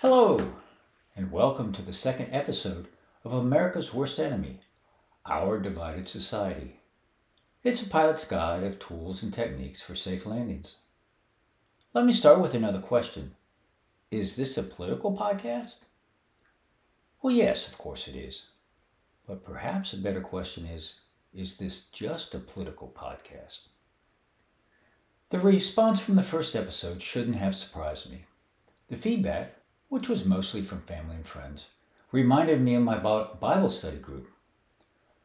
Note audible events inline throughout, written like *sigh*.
Hello, and welcome to the second episode of America's Worst Enemy Our Divided Society. It's a pilot's guide of tools and techniques for safe landings. Let me start with another question Is this a political podcast? Well, yes, of course it is. But perhaps a better question is Is this just a political podcast? The response from the first episode shouldn't have surprised me. The feedback, which was mostly from family and friends, reminded me of my Bible study group.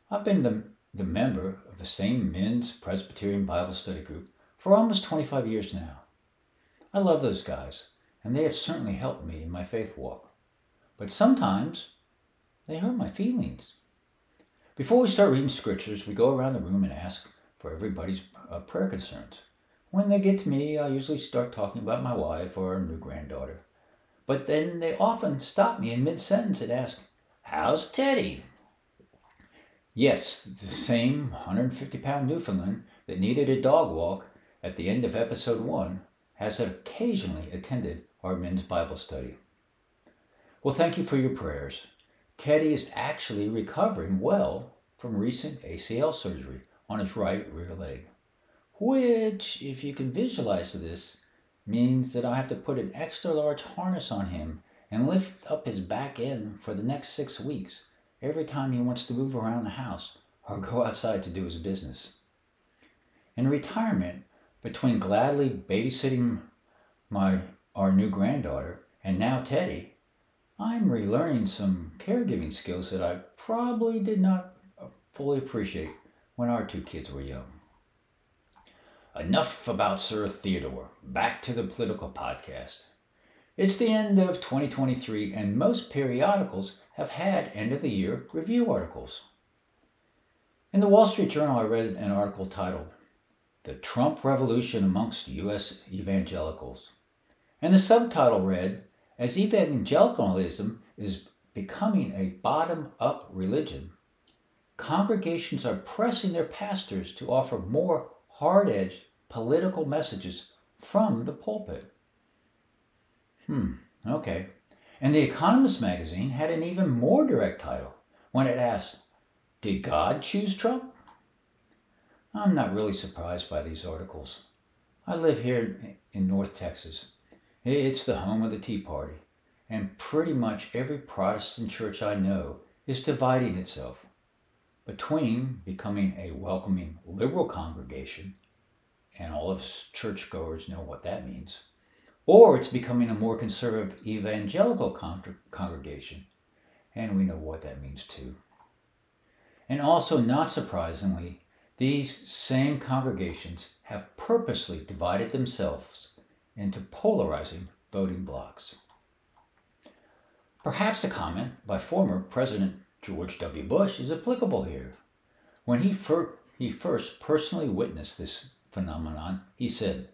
I've been the, the member of the same men's Presbyterian Bible study group for almost 25 years now. I love those guys, and they have certainly helped me in my faith walk. But sometimes they hurt my feelings. Before we start reading scriptures, we go around the room and ask for everybody's uh, prayer concerns. When they get to me, I usually start talking about my wife or our new granddaughter. But then they often stop me in mid sentence and ask, How's Teddy? Yes, the same 150 pound Newfoundland that needed a dog walk at the end of episode one has occasionally attended our men's Bible study. Well, thank you for your prayers. Teddy is actually recovering well from recent ACL surgery on his right rear leg which, if you can visualize this, means that I have to put an extra large harness on him and lift up his back end for the next six weeks every time he wants to move around the house or go outside to do his business. In retirement, between gladly babysitting my our new granddaughter and now Teddy, I'm relearning some caregiving skills that I probably did not fully appreciate when our two kids were young. Enough about Sir Theodore. Back to the political podcast. It's the end of 2023, and most periodicals have had end of the year review articles. In the Wall Street Journal, I read an article titled The Trump Revolution Amongst U.S. Evangelicals. And the subtitle read As evangelicalism is becoming a bottom up religion, congregations are pressing their pastors to offer more hard edged political messages from the pulpit. Hmm, okay. And The Economist magazine had an even more direct title when it asked, Did God choose Trump? I'm not really surprised by these articles. I live here in North Texas. It's the home of the Tea Party, and pretty much every Protestant church I know is dividing itself between becoming a welcoming liberal congregation, and all of churchgoers know what that means, or it's becoming a more conservative evangelical con- congregation, and we know what that means too. And also, not surprisingly, these same congregations have purposely divided themselves into polarizing voting blocs. Perhaps a comment by former President George W. Bush is applicable here. When he, fir- he first personally witnessed this phenomenon, he said,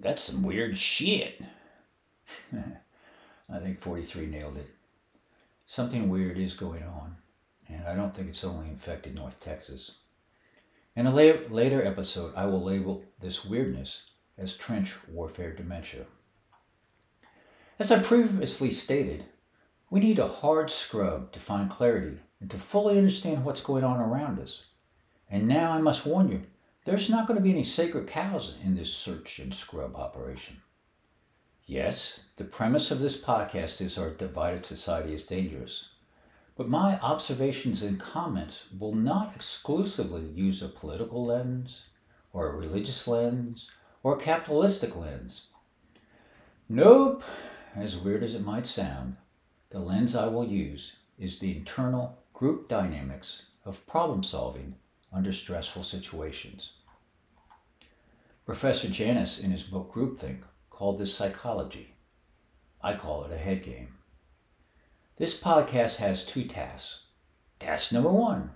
That's some weird shit. *laughs* I think 43 nailed it. Something weird is going on, and I don't think it's only infected North Texas. In a la- later episode, I will label this weirdness as trench warfare dementia. As I previously stated, we need a hard scrub to find clarity and to fully understand what's going on around us. And now I must warn you, there's not going to be any sacred cows in this search and scrub operation. Yes, the premise of this podcast is our divided society is dangerous. But my observations and comments will not exclusively use a political lens, or a religious lens, or a capitalistic lens. Nope, as weird as it might sound, the lens I will use is the internal group dynamics of problem solving under stressful situations. Professor Janis, in his book Groupthink, called this psychology. I call it a head game. This podcast has two tasks. Task number one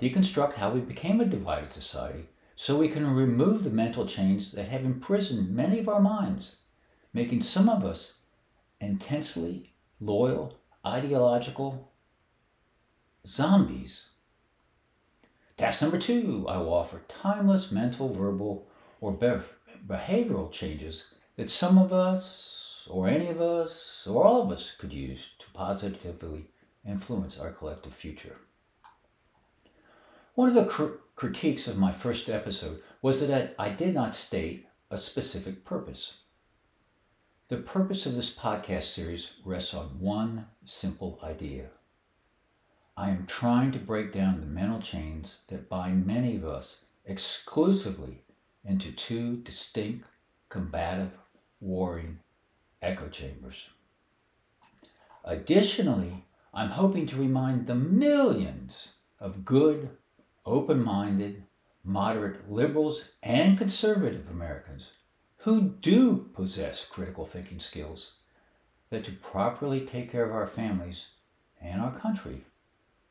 deconstruct how we became a divided society so we can remove the mental chains that have imprisoned many of our minds, making some of us intensely loyal, ideological zombies. Task number two I will offer timeless mental, verbal, or behavioral changes that some of us or any of us, or all of us could use to positively influence our collective future. One of the cr- critiques of my first episode was that I did not state a specific purpose. The purpose of this podcast series rests on one simple idea. I am trying to break down the mental chains that bind many of us exclusively into two distinct, combative, warring echo chambers. Additionally, I'm hoping to remind the millions of good, open minded, moderate liberals and conservative Americans who do possess critical thinking skills that to properly take care of our families and our country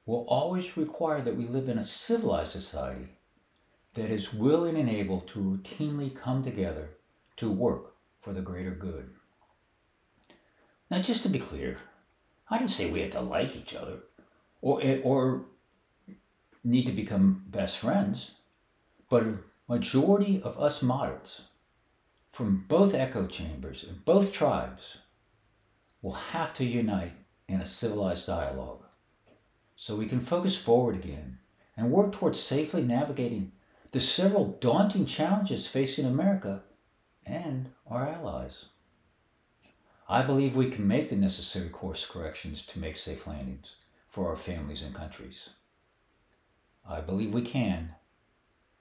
will always require that we live in a civilized society that is willing and able to routinely come together to work for the greater good. Now, just to be clear, I didn't say we had to like each other or, eh, or need to become best friends, but a majority of us moderates from both echo chambers and both tribes will have to unite in a civilized dialogue so we can focus forward again and work towards safely navigating the several daunting challenges facing America and our allies. I believe we can make the necessary course corrections to make safe landings for our families and countries. I believe we can,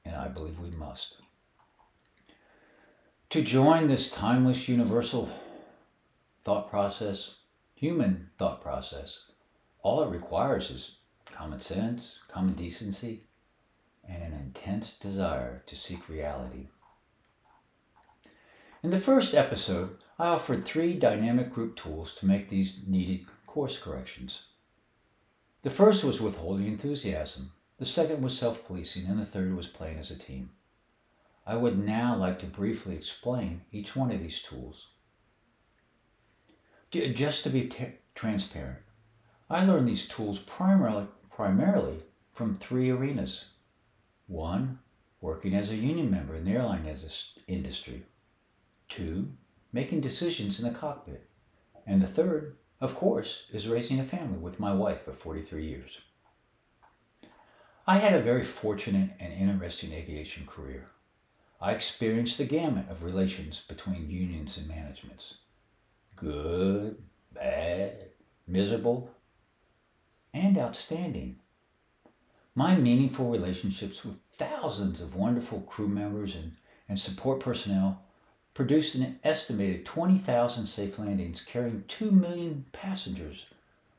and I believe we must. To join this timeless universal thought process, human thought process, all it requires is common sense, common decency, and an intense desire to seek reality. In the first episode, I offered three dynamic group tools to make these needed course corrections. The first was withholding enthusiasm, the second was self policing, and the third was playing as a team. I would now like to briefly explain each one of these tools. Just to be t- transparent, I learned these tools primarily, primarily from three arenas. One, working as a union member in the airline industry. Two, making decisions in the cockpit. And the third, of course, is raising a family with my wife of 43 years. I had a very fortunate and interesting aviation career. I experienced the gamut of relations between unions and managements good, bad, miserable, and outstanding. My meaningful relationships with thousands of wonderful crew members and, and support personnel produced an estimated 20,000 safe landings carrying 2 million passengers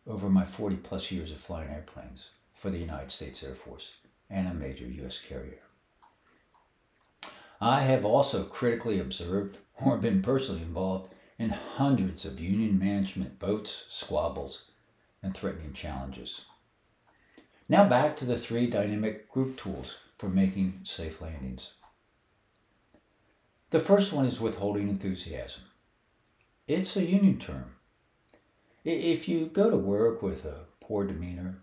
over my 40 plus years of flying airplanes for the United States Air Force and a major U.S. carrier. I have also critically observed or been personally involved in hundreds of union management votes, squabbles, and threatening challenges. Now back to the three dynamic group tools for making safe landings. The first one is withholding enthusiasm. It's a union term. If you go to work with a poor demeanor,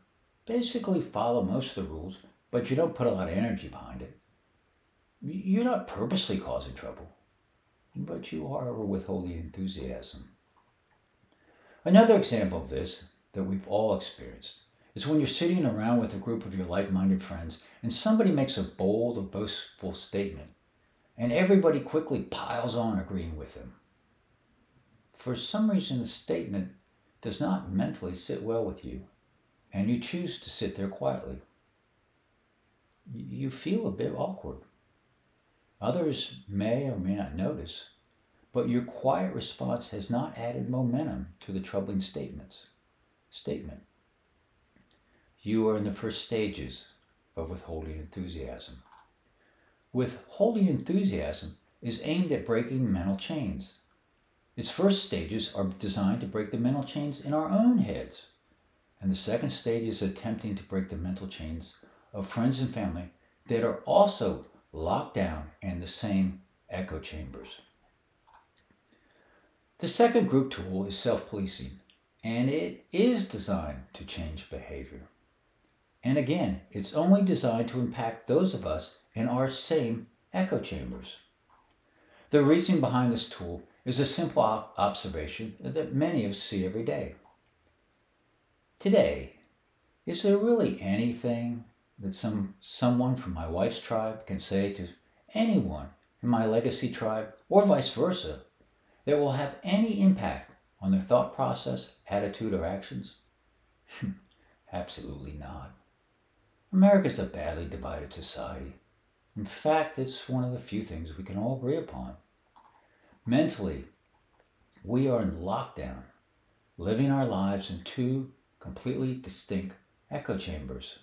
basically follow most of the rules, but you don't put a lot of energy behind it, you're not purposely causing trouble, but you are withholding enthusiasm. Another example of this that we've all experienced is when you're sitting around with a group of your like minded friends and somebody makes a bold or boastful statement and everybody quickly piles on agreeing with him. For some reason, the statement does not mentally sit well with you, and you choose to sit there quietly. You feel a bit awkward. Others may or may not notice, but your quiet response has not added momentum to the troubling statements. Statement. You are in the first stages of withholding enthusiasm. Withholding enthusiasm is aimed at breaking mental chains. Its first stages are designed to break the mental chains in our own heads. And the second stage is attempting to break the mental chains of friends and family that are also locked and the same echo chambers. The second group tool is self policing, and it is designed to change behavior. And again, it's only designed to impact those of us in our same echo chambers. The reason behind this tool is a simple observation that many of us see every day. Today, is there really anything that some someone from my wife's tribe can say to anyone in my legacy tribe or vice versa that will have any impact on their thought process, attitude, or actions? *laughs* Absolutely not. America's a badly divided society. In fact, it's one of the few things we can all agree upon. Mentally, we are in lockdown, living our lives in two completely distinct echo chambers,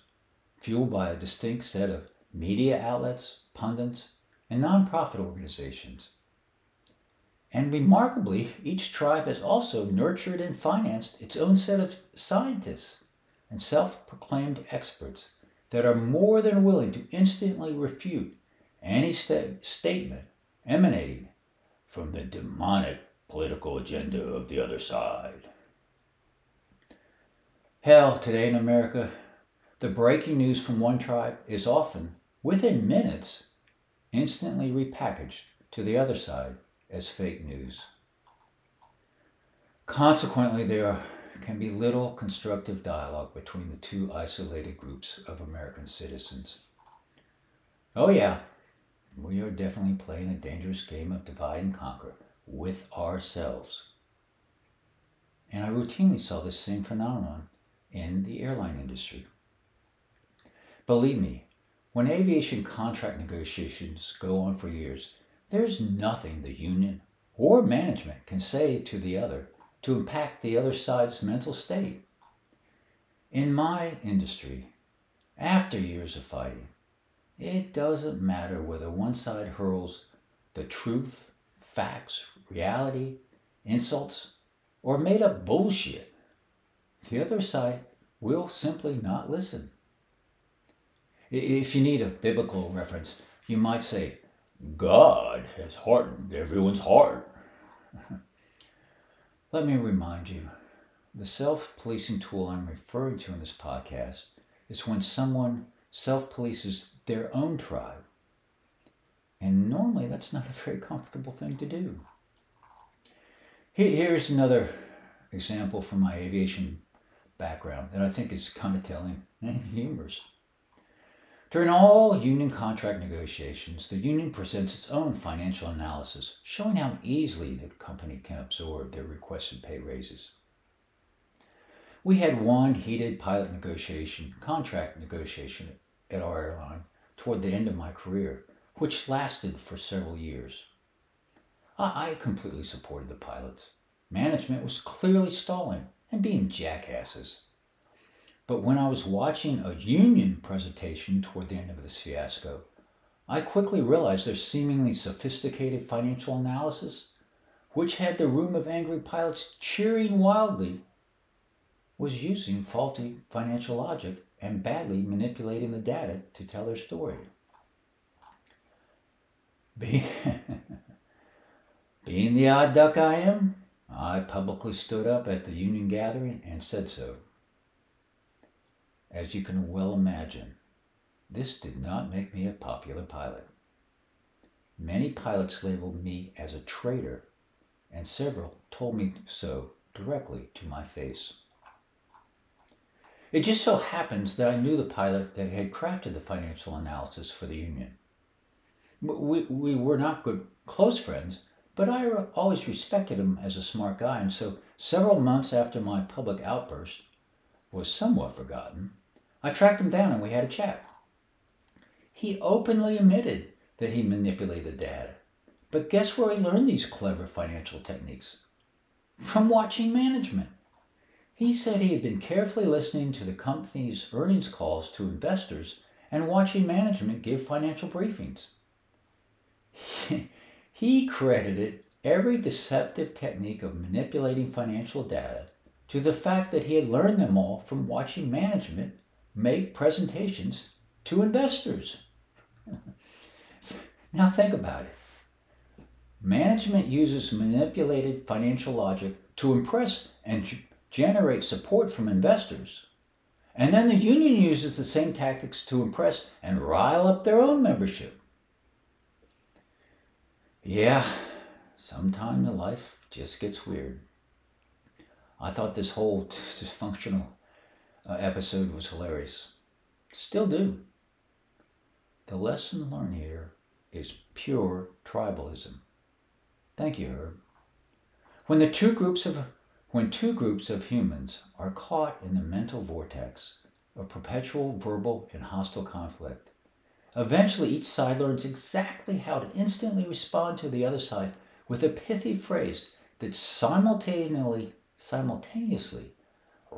fueled by a distinct set of media outlets, pundits, and nonprofit organizations. And remarkably, each tribe has also nurtured and financed its own set of scientists and self proclaimed experts that are more than willing to instantly refute any st- statement emanating from the demonic political agenda of the other side. Hell, today in America, the breaking news from one tribe is often, within minutes, instantly repackaged to the other side as fake news. Consequently, there can be little constructive dialogue between the two isolated groups of American citizens. Oh, yeah, we are definitely playing a dangerous game of divide and conquer with ourselves. And I routinely saw this same phenomenon in the airline industry. Believe me, when aviation contract negotiations go on for years, there's nothing the union or management can say to the other to impact the other side's mental state. In my industry, after years of fighting, it doesn't matter whether one side hurls the truth, facts, reality, insults, or made up bullshit. The other side will simply not listen. If you need a biblical reference, you might say, God has hardened everyone's heart. *laughs* Let me remind you the self policing tool I'm referring to in this podcast is when someone self polices their own tribe. And normally that's not a very comfortable thing to do. Here's another example from my aviation background that I think is kind of telling and humorous. During all union contract negotiations, the union presents its own financial analysis showing how easily the company can absorb their requested pay raises. We had one heated pilot negotiation, contract negotiation at our airline toward the end of my career, which lasted for several years. I, completely supported the pilots. Management was clearly stalling and being jackasses. But when I was watching a union presentation toward the end of this fiasco, I quickly realized their seemingly sophisticated financial analysis, which had the room of angry pilots cheering wildly, was using faulty financial logic and badly manipulating the data to tell their story. Being, the odd duck I am, I publicly stood up at the union gathering and said so. As you can well imagine, this did not make me a popular pilot. Many pilots labeled me as a traitor, and several told me so directly to my face. It just so happens that I knew the pilot that had crafted the financial analysis for the union. We, we were not good close friends, but I always respected him as a smart guy, and so several months after my public outburst was somewhat forgotten, I tracked him down and we had a chat. He openly admitted that he manipulated data. But guess where he learned these clever financial techniques? From watching management. He said he had been carefully listening to the company's earnings calls to investors and watching management give financial briefings. *laughs* he credited every deceptive technique of manipulating financial data to the fact that he had learned them all from watching management make presentations to investors. *laughs* now think about it. Management uses manipulated financial logic to impress and g- generate support from investors. And then the union uses the same tactics to impress and rile up their own membership. Yeah, Sometime in life just gets weird. I thought this whole dysfunctional Uh, episode was hilarious. Still do. The lesson learned here is pure tribalism. Thank you, Herb. When the two groups of when two groups of humans are caught in the mental vortex of perpetual verbal and hostile conflict, eventually each side learns exactly how to instantly respond to the other side with a pithy phrase that simultaneously simultaneously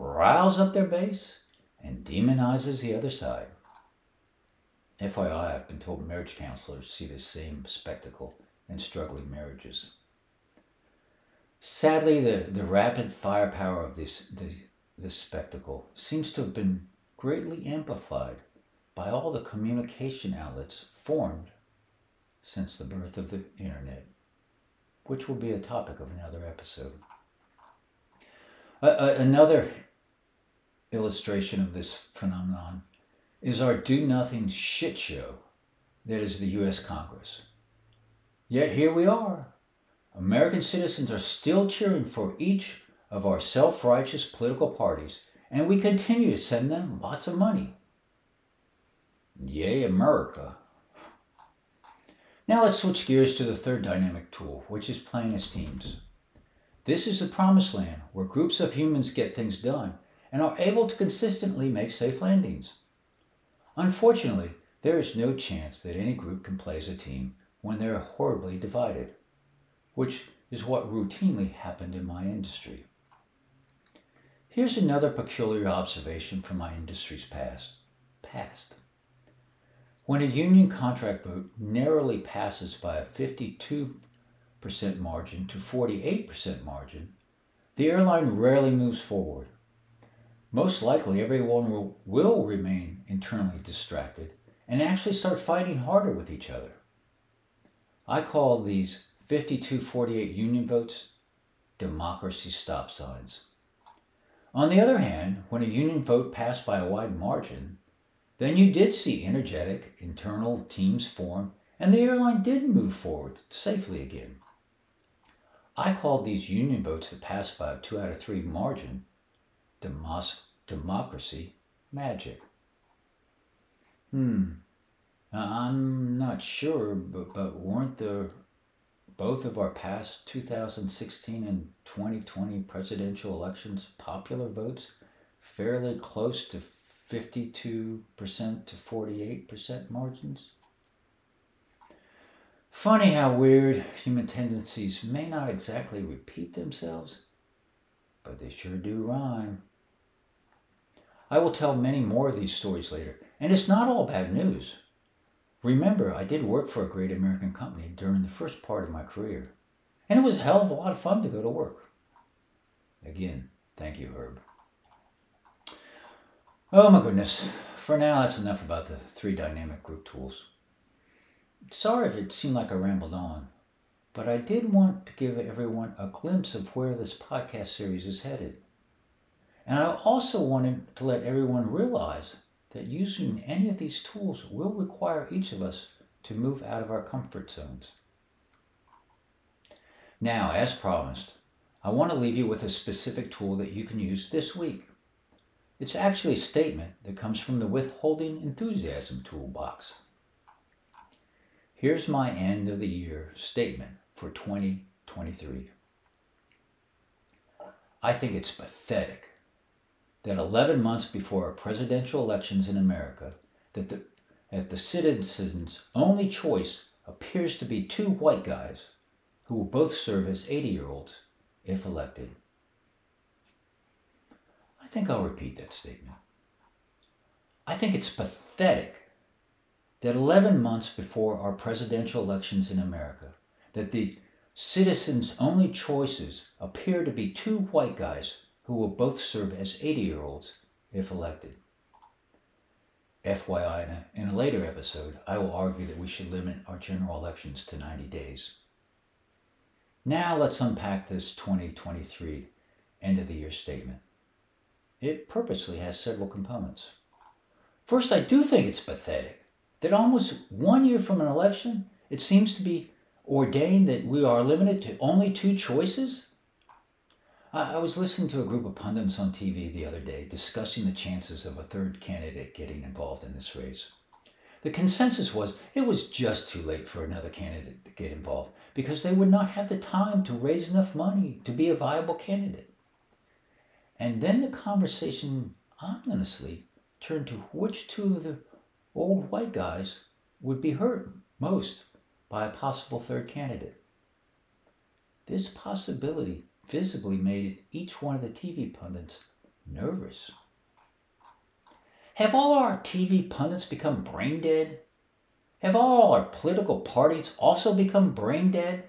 riles up their base and demonizes the other side. FYI, I've been told marriage counselors see the same spectacle in struggling marriages. Sadly, the, the rapid firepower of this, the, this spectacle seems to have been greatly amplified by all the communication outlets formed since the birth of the internet, which will be a topic of another episode. Uh, another illustration of this phenomenon is our do nothing shit show that is the US Congress. Yet here we are. American citizens are still cheering for each of our self righteous political parties, and we continue to send them lots of money. Yay, America. Now let's switch gears to the third dynamic tool, which is playing as teams. This is the promised land where groups of humans get things done and are able to consistently make safe landings. Unfortunately, there is no chance that any group can play as a team when they are horribly divided, which is what routinely happened in my industry. Here's another peculiar observation from my industry's past. Past. When a union contract vote narrowly passes by a 52% margin to 48% margin, the airline rarely moves forward most likely everyone will, will remain internally distracted and actually start fighting harder with each other. I call these 52-48 union votes democracy stop signs. On the other hand, when a union vote passed by a wide margin, then you did see energetic internal teams form and the airline did move forward safely again. I called these union votes that passed by a two out of three margin Demos- democracy magic. Hmm. I'm not sure, but, but weren't the both of our past 2016 and 2020 presidential elections popular votes fairly close to 52% to 48% margins? Funny how weird human tendencies may not exactly repeat themselves, but they sure do rhyme. I will tell many more of these stories later, and it's not all bad news. Remember, I did work for a great American company during the first part of my career, and it was a hell of a lot of fun to go to work. Again, thank you, Herb. Oh my goodness. For now, that's enough about the three dynamic group tools. Sorry if it seemed like I rambled on, but I did want to give everyone a glimpse of where this podcast series is headed. And I also wanted to let everyone realize that using any of these tools will require each of us to move out of our comfort zones. Now, as promised, I want to leave you with a specific tool that you can use this week. It's actually a statement that comes from the Withholding Enthusiasm Toolbox. Here's my end of the year statement for 2023. I think it's pathetic that 11 months before our presidential elections in America, that the, that the citizens' only choice appears to be two white guys who will both serve as 80 year olds if elected. I think I'll repeat that statement. I think it's pathetic that 11 months before our presidential elections in America, that the citizens' only choices appear to be two white guys who will both serve as 80 year olds if elected. FYI, in a, later episode, I will argue that we should limit our general elections to 90 days. Now let's unpack this 2023 end of the year statement. It purposely has several components. First, I do think it's pathetic that almost one year from an election, it seems to be ordained that we are limited to only two choices? I, was listening to a group of pundits on TV the other day discussing the chances of a third candidate getting involved in this race. The consensus was it was just too late for another candidate to get involved because they would not have the time to raise enough money to be a viable candidate. And then the conversation ominously turned to which two of the old white guys would be hurt most by a possible third candidate. This possibility visibly made each one of the TV pundits nervous. Have all our TV pundits become brain dead? Have all our political parties also become brain dead?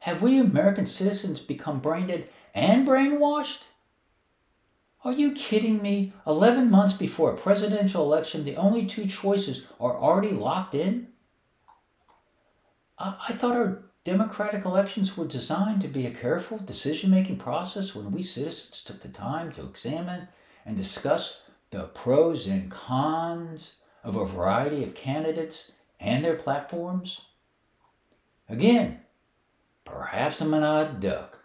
Have we American citizens become brain dead and brainwashed? Are you kidding me? 11 months before a presidential election, the only two choices are already locked in? I, I thought our democratic elections were designed to be a careful decision making process when we citizens took the time to examine and discuss the pros and cons of a variety of candidates and their platforms? Again, perhaps I'm an odd duck,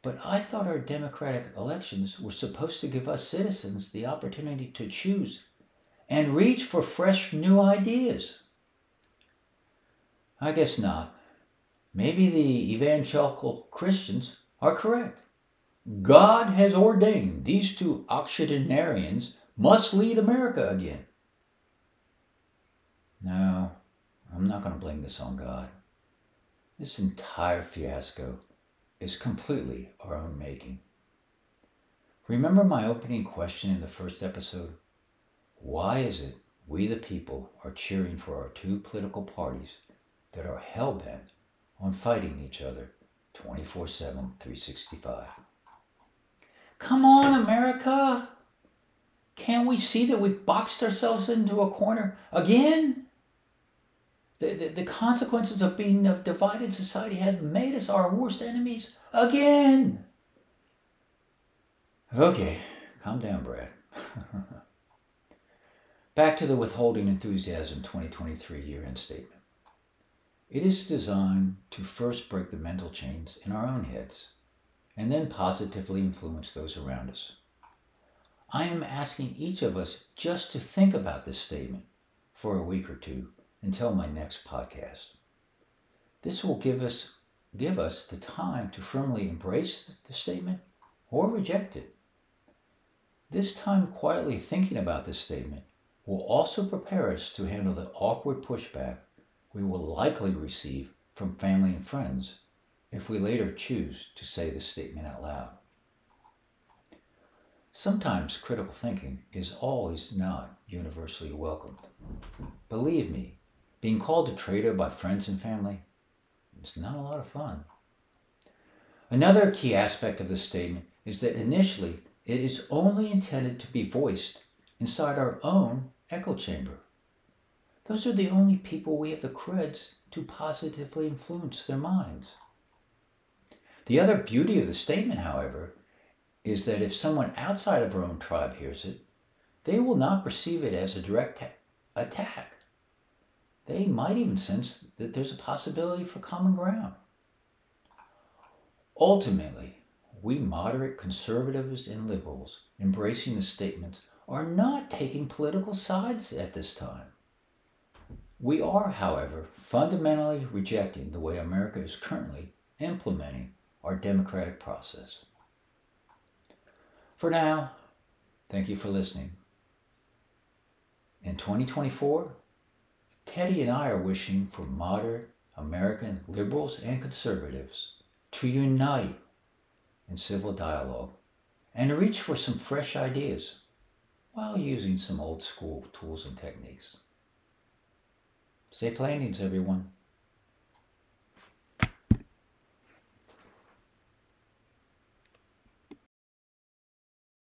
but I thought our democratic elections were supposed to give us citizens the opportunity to choose and reach for fresh new ideas. I guess not. Maybe the evangelical Christians are correct. God has ordained these two octogenarians must lead America again. No, I'm not going to blame this on God. This entire fiasco is completely our own making. Remember my opening question in the first episode? Why is it we, the people, are cheering for our two political parties that are hell bent on fighting each other 24 7, 365? Come on, America! Can't we see that we've boxed ourselves into a corner again? The, the, the, consequences of being a divided society have made us our worst enemies again. Okay, calm down, Brad. *laughs* Back to the Withholding Enthusiasm 2023 year end statement. It is designed to first break the mental chains in our own heads and then positively influence those around us. I am asking each of us just to think about this statement for a week or two until my next podcast. This will give us give us the time to firmly embrace the statement or reject it. This time quietly thinking about this statement will also prepare us to handle the awkward pushback we will likely receive from family and friends if we later choose to say the statement out loud. Sometimes critical thinking is always not universally welcomed. Believe me, being called a traitor by friends and family is not a lot of fun. Another key aspect of this statement is that initially it is only intended to be voiced inside our own echo chamber. Those are the only people we have the creds to positively influence their minds. The other beauty of the statement, however, is that if someone outside of our own tribe hears it, they will not perceive it as a direct attack they might even sense that there's a possibility for common ground. Ultimately, we moderate conservatives and liberals embracing the statements are not taking political sides at this time. We are, however, fundamentally rejecting the way America is currently implementing our democratic process. For now, thank you for listening. In 2024, Teddy and I are wishing for modern American liberals and conservatives to unite in civil dialogue and reach for some fresh ideas while using some old school tools and techniques. Safe landings, everyone.